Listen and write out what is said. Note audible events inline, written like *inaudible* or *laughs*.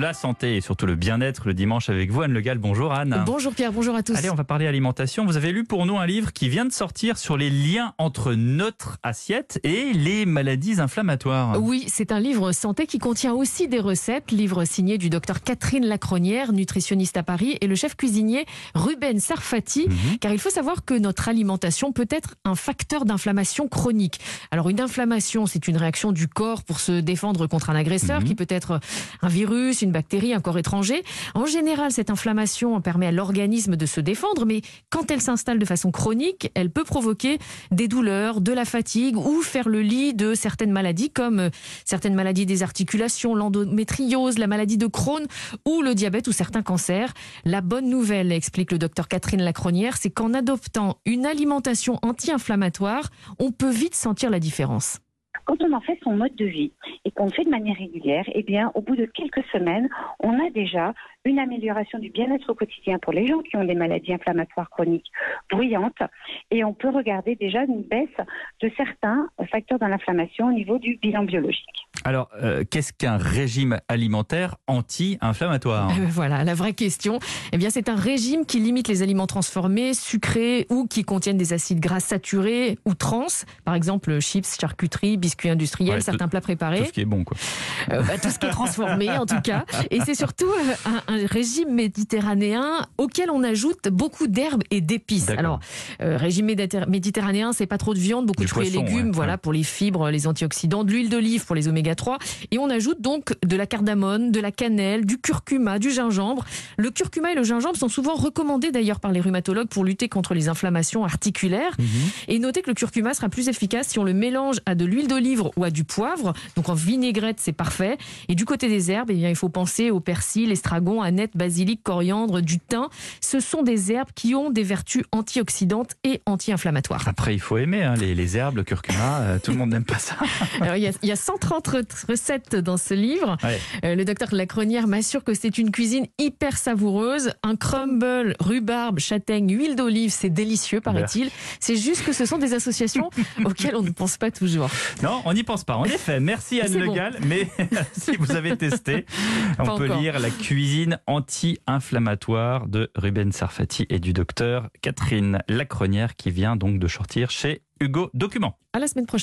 la santé et surtout le bien-être le dimanche avec vous, Anne Le Gall. Bonjour Anne. Bonjour Pierre, bonjour à tous. Allez, on va parler alimentation. Vous avez lu pour nous un livre qui vient de sortir sur les liens entre notre assiette et les maladies inflammatoires. Oui, c'est un livre santé qui contient aussi des recettes. Livre signé du docteur Catherine Lacronière, nutritionniste à Paris, et le chef cuisinier Ruben Sarfati. Mhm. Car il faut savoir que notre alimentation peut être un facteur d'inflammation chronique. Alors une inflammation, c'est une réaction du corps pour se défendre contre un agresseur, Mhm. qui peut être un virus, une bactérie, un corps étranger. En général, cette inflammation permet à l'organisme de se défendre, mais quand elle s'installe de façon chronique, elle peut provoquer des douleurs, de la fatigue ou faire le lit de certaines maladies comme euh, certaines maladies des articulations, l'endométriose, la maladie de Crohn ou le diabète ou certains cancers. La bonne nouvelle, explique le docteur Catherine Lacronière, c'est qu'en adoptant une alimentation anti-inflammatoire, on peut vite sentir la différence. Quand on en fait son mode de vie et qu'on le fait de manière régulière, eh bien, au bout de quelques semaines, on a déjà une amélioration du bien-être au quotidien pour les gens qui ont des maladies inflammatoires chroniques bruyantes et on peut regarder déjà une baisse de certains facteurs de l'inflammation au niveau du bilan biologique. Alors, euh, qu'est-ce qu'un régime alimentaire anti-inflammatoire Euh, *laughs* Voilà, la vraie question. Eh bien, c'est un régime qui limite les aliments transformés, sucrés ou qui contiennent des acides gras saturés ou trans. Par exemple, chips, charcuterie, biscuits industriels, Ouais, tout- certains plats Tout préparés. ce qui est bon, quoi. Euh, bah, tout ce qui est transformé *laughs* en tout cas. Et c'est surtout euh, un, un régime méditerranéen auquel on ajoute beaucoup d'herbes et d'épices. Alors, régime méditer- méditerranéen, c'est pas trop de viande, beaucoup Du de fruits et légumes, ouais, voilà, ouais. pour les fibres, les antioxydants, de l'huile d'olive pour les oméga 3. Et on ajoute donc de la cardamone, de la cannelle, du curcuma, du gingembre. Le curcuma et le gingembre sont souvent recommandés d'ailleurs par les rhumatologues pour lutter contre les inflammations articulaires. Mhm. Et notez que le curcuma sera plus efficace si on le mélange à de l'huile d'olive ou à du poivre. Donc en vinaigrette, c'est parfait. Et du côté des herbes, eh bien, il faut penser au persil, estragon, aneth, basilic, coriandre, du thym. Ce sont des herbes qui ont des vertus antioxydantes et anti-inflammatoires. Après, il faut aimer hein, les, les herbes, le curcuma. euh, tout le monde n'aime pas ça. *laughs* Alors, il y, a, il y a 130 recettes dans ce livre. Ouais. Euh, le docteur Lacronière m'assure que c'est une cuisine hyper savoureuse. Un crumble, rhubarbe, châtaigne, huile d'olive, c'est délicieux, paraît-il. C'est juste que ce sont des associations *laughs* auxquelles on ne pense pas toujours. Non, on n'y pense pas. En effet, merci Anne C'est Le bon. Gall. Mais *laughs* si vous avez testé, on Pas peut encore. lire La cuisine anti-inflammatoire de Ruben Sarfati et du docteur Catherine Lacronière qui vient donc de sortir chez Hugo Document. À la semaine prochaine.